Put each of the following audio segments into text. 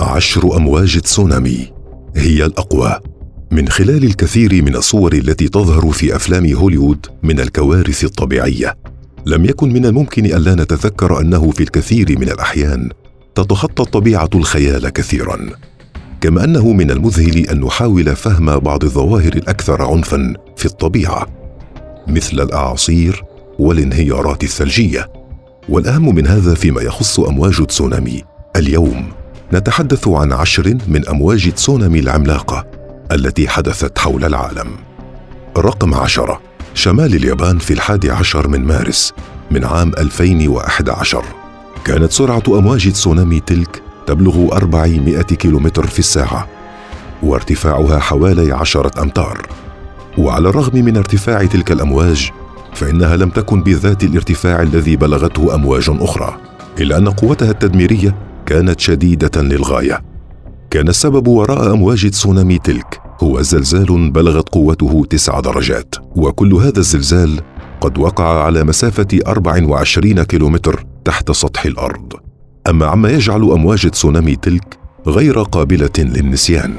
عشر أمواج تسونامي هي الأقوى. من خلال الكثير من الصور التي تظهر في أفلام هوليوود من الكوارث الطبيعية لم يكن من الممكن الا نتذكر أنه في الكثير من الأحيان تتخطى الطبيعة الخيال كثيرا. كما أنه من المذهل أن نحاول فهم بعض الظواهر الأكثر عنفا في الطبيعة مثل الأعاصير والانهيارات الثلجية. والأهم من هذا فيما يخص أمواج تسونامي اليوم. نتحدث عن عشر من أمواج تسونامي العملاقة التي حدثت حول العالم. رقم عشرة شمال اليابان في الحادي عشر من مارس من عام 2011 كانت سرعة أمواج تسونامي تلك تبلغ 400 كيلومتر في الساعة وارتفاعها حوالي عشرة أمتار. وعلى الرغم من ارتفاع تلك الأمواج فإنها لم تكن بذات الارتفاع الذي بلغته أمواج أخرى إلا أن قوتها التدميرية كانت شديدة للغاية. كان السبب وراء أمواج تسونامي تلك هو زلزال بلغت قوته تسع درجات. وكل هذا الزلزال قد وقع على مسافة 24 كيلومتر تحت سطح الأرض. أما عما يجعل أمواج تسونامي تلك غير قابلة للنسيان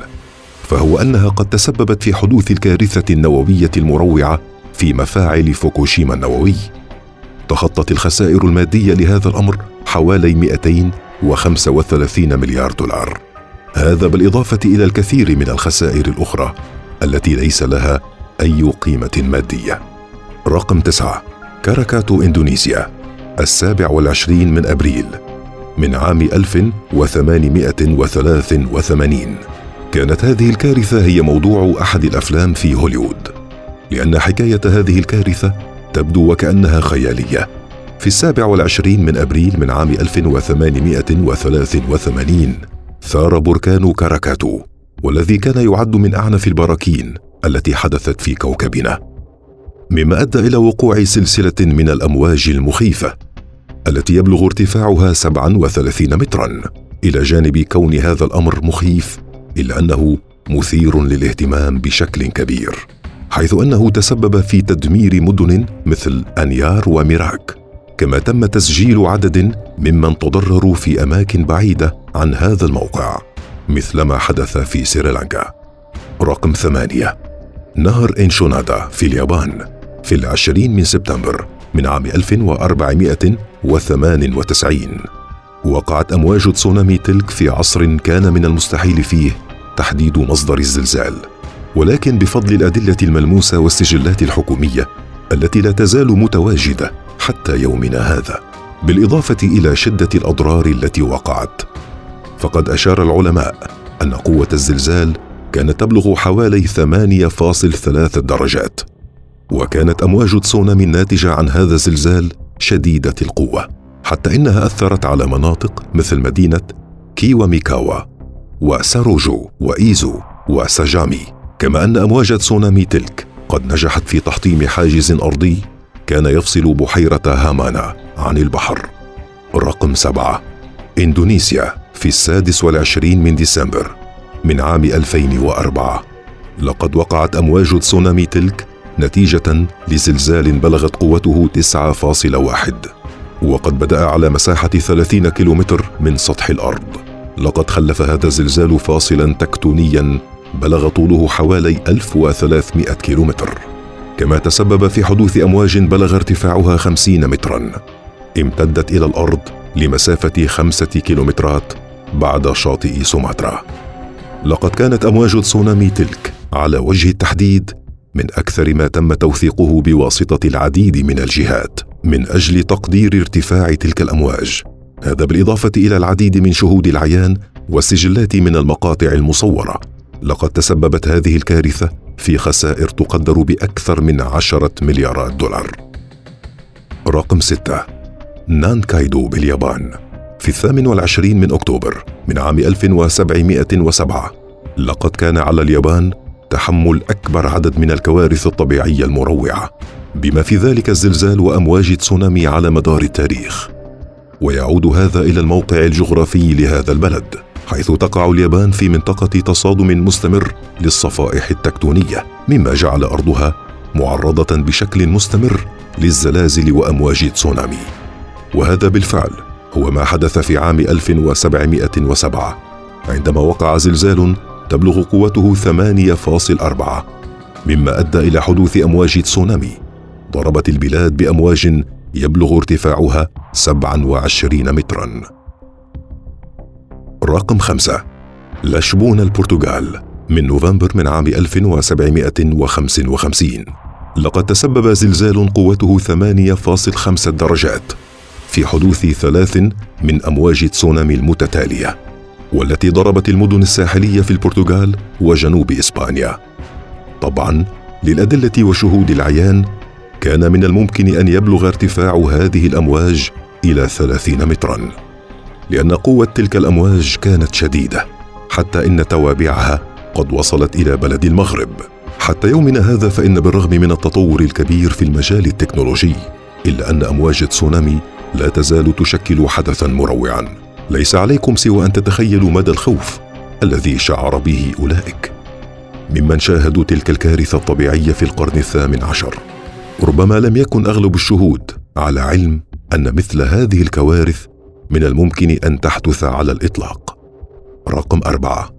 فهو أنها قد تسببت في حدوث الكارثة النووية المروعة في مفاعل فوكوشيما النووي. تخطت الخسائر المادية لهذا الأمر حوالي 235 مليار دولار. هذا بالإضافة إلى الكثير من الخسائر الأخرى التي ليس لها أي قيمة مادية. رقم تسعة كاراكاتو إندونيسيا السابع والعشرين من أبريل من عام 1883 كانت هذه الكارثة هي موضوع أحد الأفلام في هوليوود. لأن حكاية هذه الكارثة تبدو وكأنها خيالية. في السابع والعشرين من أبريل من عام 1883 ثار بركان كاراكاتو والذي كان يعد من أعنف البراكين التي حدثت في كوكبنا. مما أدى إلى وقوع سلسلة من الأمواج المخيفة التي يبلغ ارتفاعها 37 مترا إلى جانب كون هذا الأمر مخيف إلا أنه مثير للاهتمام بشكل كبير حيث أنه تسبب في تدمير مدن مثل أنيار وميراك كما تم تسجيل عدد ممن تضرروا في أماكن بعيدة عن هذا الموقع مثل ما حدث في سريلانكا. رقم ثمانية. نهر إنشونادا في اليابان في العشرين من سبتمبر من عام 1498 وقعت أمواج تسونامي تلك في عصر كان من المستحيل فيه تحديد مصدر الزلزال. ولكن بفضل الأدلة الملموسة والسجلات الحكومية التي لا تزال متواجدة حتى يومنا هذا بالإضافة إلى شدة الأضرار التي وقعت. فقد أشار العلماء أن قوة الزلزال كانت تبلغ حوالي 8.3 درجات وكانت أمواج تسونامي الناتجة عن هذا الزلزال شديدة القوة حتى إنها أثرت على مناطق مثل مدينة كيواميكاوا وساروجو وإيزو وساجامي. كما أن أمواج تسونامي تلك قد نجحت في تحطيم حاجز أرضي كان يفصل بحيرة هامانا عن البحر. رقم سبعة. إندونيسيا في السادس والعشرين من ديسمبر من عام 2004 لقد وقعت أمواج تسونامي تلك نتيجة لزلزال بلغت قوته 9.1 وقد بدأ على مساحة 30 كيلومتر من سطح الأرض. لقد خلف هذا الزلزال فاصلا تكتونيا بلغ طوله حوالي 1300 كيلومتر. كما تسبب في حدوث أمواج بلغ ارتفاعها خمسين مترا. امتدت إلى الأرض لمسافة خمسة كيلومترات بعد شاطئ سوماترا. لقد كانت أمواج تسونامي تلك على وجه التحديد من أكثر ما تم توثيقه بواسطة العديد من الجهات من أجل تقدير ارتفاع تلك الأمواج. هذا بالإضافة إلى العديد من شهود العيان والسجلات من المقاطع المصورة. لقد تسببت هذه الكارثة في خسائر تقدر بأكثر من عشرة مليارات دولار. رقم ستة نانكايدو باليابان. في الثامن والعشرين من أكتوبر من عام 1707 لقد كان على اليابان تحمل أكبر عدد من الكوارث الطبيعية المروعة بما في ذلك الزلزال وأمواج تسونامي على مدار التاريخ. ويعود هذا إلى الموقع الجغرافي لهذا البلد. حيث تقع اليابان في منطقة تصادم مستمر للصفائح التكتونية مما جعل أرضها معرضة بشكل مستمر للزلازل وأمواج تسونامي. وهذا بالفعل هو ما حدث في عام 1707 عندما وقع زلزال تبلغ قوته 8.4 مما أدى إلى حدوث أمواج تسونامي. ضربت البلاد بأمواج يبلغ ارتفاعها 27 مترا. رقم خمسة. لشبون البرتغال من نوفمبر من عام 1755 لقد تسبب زلزال قوته 8.5 درجات في حدوث ثلاث من أمواج تسونامي المتتالية والتي ضربت المدن الساحلية في البرتغال وجنوب إسبانيا. طبعا للأدلة وشهود العيان كان من الممكن أن يبلغ ارتفاع هذه الأمواج إلى ثلاثين مترا. لأن قوة تلك الأمواج كانت شديدة حتى إن توابعها قد وصلت إلى بلد المغرب. حتى يومنا هذا فإن بالرغم من التطور الكبير في المجال التكنولوجي إلا أن أمواج تسونامي لا تزال تشكل حدثا مروعا. ليس عليكم سوى أن تتخيلوا مدى الخوف الذي شعر به أولئك. ممن شاهدوا تلك الكارثة الطبيعية في القرن الثامن عشر. ربما لم يكن أغلب الشهود على علم أن مثل هذه الكوارث من الممكن أن تحدث على الإطلاق. رقم أربعة.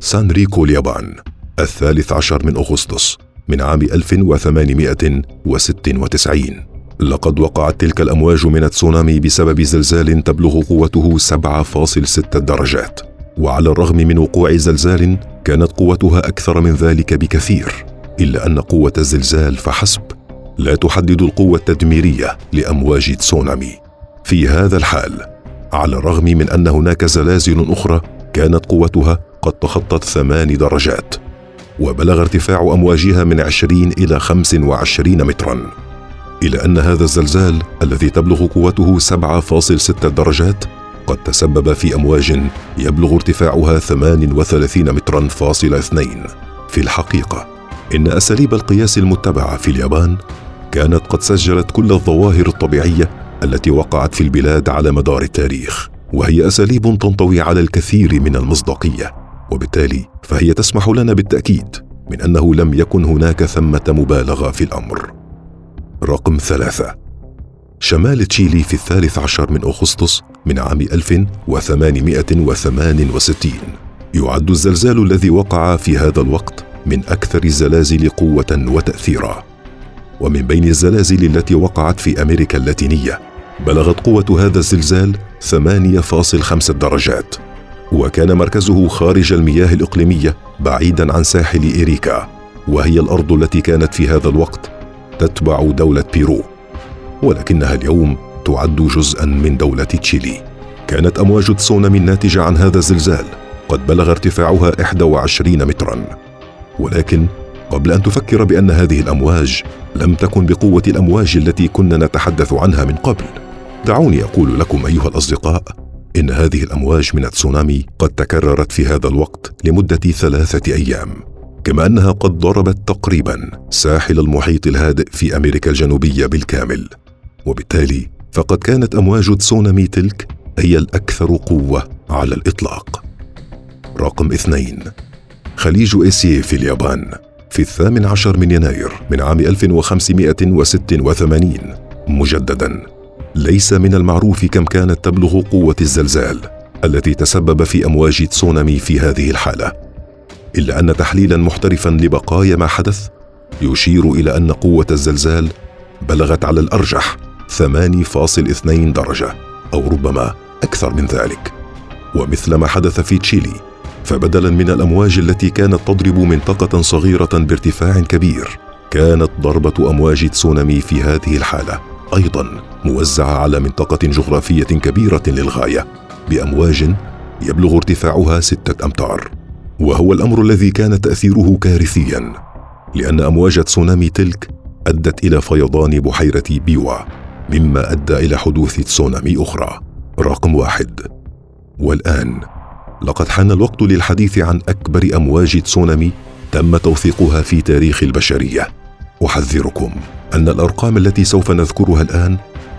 سانريكو اليابان الثالث عشر من أغسطس من عام 1896 لقد وقعت تلك الأمواج من التسونامي بسبب زلزال تبلغ قوته 7.6 درجات. وعلى الرغم من وقوع زلزال كانت قوتها أكثر من ذلك بكثير. إلا أن قوة الزلزال فحسب. لا تحدد القوة التدميرية لأمواج تسونامي. في هذا الحال على الرغم من أن هناك زلازل أخرى كانت قوتها قد تخطت ثمان درجات وبلغ ارتفاع أمواجها من 20 إلى 25 مترا. إلى أن هذا الزلزال الذي تبلغ قوته 7.6 درجات قد تسبب في أمواج يبلغ ارتفاعها 38 مترا فاصل اثنين. في الحقيقة إن أساليب القياس المتبعة في اليابان كانت قد سجلت كل الظواهر الطبيعية التي وقعت في البلاد على مدار التاريخ وهي أساليب تنطوي على الكثير من المصداقية. وبالتالي فهي تسمح لنا بالتأكيد من أنه لم يكن هناك ثمة مبالغة في الأمر. رقم ثلاثة. شمال تشيلي في الثالث عشر من أغسطس من عام 1868 يعد الزلزال الذي وقع في هذا الوقت من أكثر الزلازل قوة وتأثيرا. ومن بين الزلازل التي وقعت في أمريكا اللاتينية بلغت قوة هذا الزلزال 8.5 درجات وكان مركزه خارج المياه الإقليمية بعيدا عن ساحل إيريكا وهي الأرض التي كانت في هذا الوقت تتبع دولة بيرو. ولكنها اليوم تعد جزءا من دولة تشيلي. كانت أمواج تسونامي الناتجة عن هذا الزلزال قد بلغ ارتفاعها 21 مترا. ولكن قبل أن تفكر بأن هذه الأمواج لم تكن بقوة الأمواج التي كنا نتحدث عنها من قبل. دعوني أقول لكم أيها الأصدقاء إن هذه الأمواج من التسونامي قد تكررت في هذا الوقت لمدة ثلاثة أيام كما أنها قد ضربت تقريبا ساحل المحيط الهادئ في أمريكا الجنوبية بالكامل. وبالتالي فقد كانت أمواج تسونامي تلك هي الأكثر قوة على الإطلاق. رقم اثنين خليج إيسيه في اليابان في الثامن عشر من يناير من عام 1586 مجددا. ليس من المعروف كم كانت تبلغ قوة الزلزال التي تسبب في أمواج تسونامي في هذه الحالة. إلا أن تحليلا محترفا لبقايا ما حدث يشير إلى أن قوة الزلزال بلغت على الأرجح 8.2 درجة أو ربما أكثر من ذلك. ومثل ما حدث في تشيلي فبدلا من الأمواج التي كانت تضرب منطقة صغيرة بارتفاع كبير كانت ضربة أمواج تسونامي في هذه الحالة. أيضا موزعة على منطقة جغرافية كبيرة للغاية بأمواج يبلغ ارتفاعها ستة أمتار. وهو الأمر الذي كان تأثيره كارثيا لأن أمواج تسونامي تلك أدت إلى فيضان بحيرة بيوا مما أدى إلى حدوث تسونامي أخرى. رقم واحد. والآن لقد حان الوقت للحديث عن أكبر أمواج تسونامي تم توثيقها في تاريخ البشرية. أحذركم. أن الأرقام التي سوف نذكرها الآن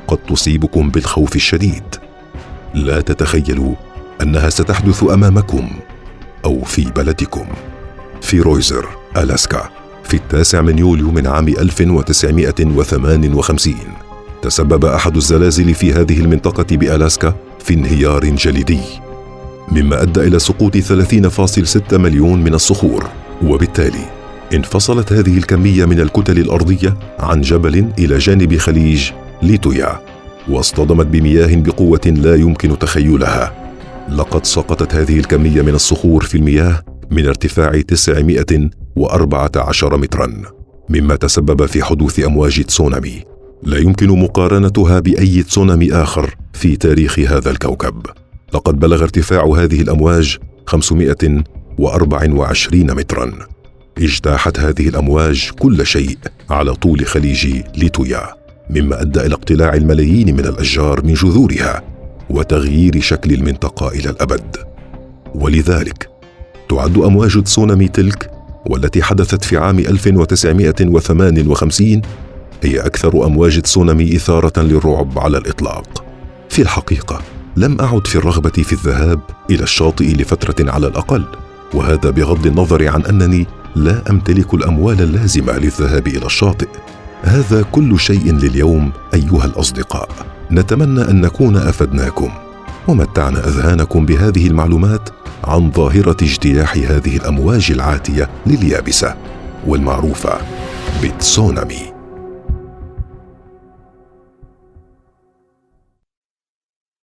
قد تصيبكم بالخوف الشديد. لا تتخيلوا أنها ستحدث أمامكم أو في بلدكم. في رويزر ألاسكا في التاسع من يوليو من عام 1958 تسبب أحد الزلازل في هذه المنطقة بألاسكا في انهيار جليدي مما أدى إلى سقوط 30.6 مليون من الصخور وبالتالي انفصلت هذه الكمية من الكتل الأرضية عن جبل إلى جانب خليج ليتويا واصطدمت بمياه بقوة لا يمكن تخيلها. لقد سقطت هذه الكمية من الصخور في المياه من ارتفاع 914 مترا مما تسبب في حدوث أمواج تسونامي. لا يمكن مقارنتها بأي تسونامي آخر في تاريخ هذا الكوكب. لقد بلغ ارتفاع هذه الأمواج 524 مترا. اجتاحت هذه الأمواج كل شيء على طول خليج ليتويا مما أدى إلى اقتلاع الملايين من الأشجار من جذورها وتغيير شكل المنطقة إلى الأبد ولذلك تعد أمواج تسونامي تلك والتي حدثت في عام 1958 هي أكثر أمواج تسونامي إثارة للرعب على الإطلاق. في الحقيقة لم أعد في الرغبة في الذهاب إلى الشاطئ لفترة على الأقل، وهذا بغض النظر عن أنني لا أمتلك الأموال اللازمة للذهاب إلى الشاطئ. هذا كل شيء لليوم أيها الأصدقاء. نتمنى أن نكون أفدناكم ومتعنا أذهانكم بهذه المعلومات عن ظاهرة اجتياح هذه الأمواج العاتية لليابسة والمعروفة بتسونامي